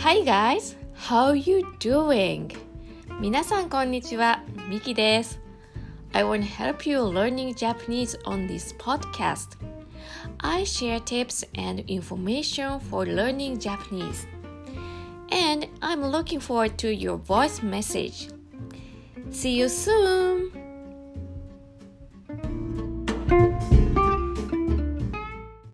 Hi guys, how you doing? 皆さんこんにちは、ミキです。I want to help you learning Japanese on this podcast. I share tips and information for learning Japanese. And I'm looking forward to your voice message. See you soon!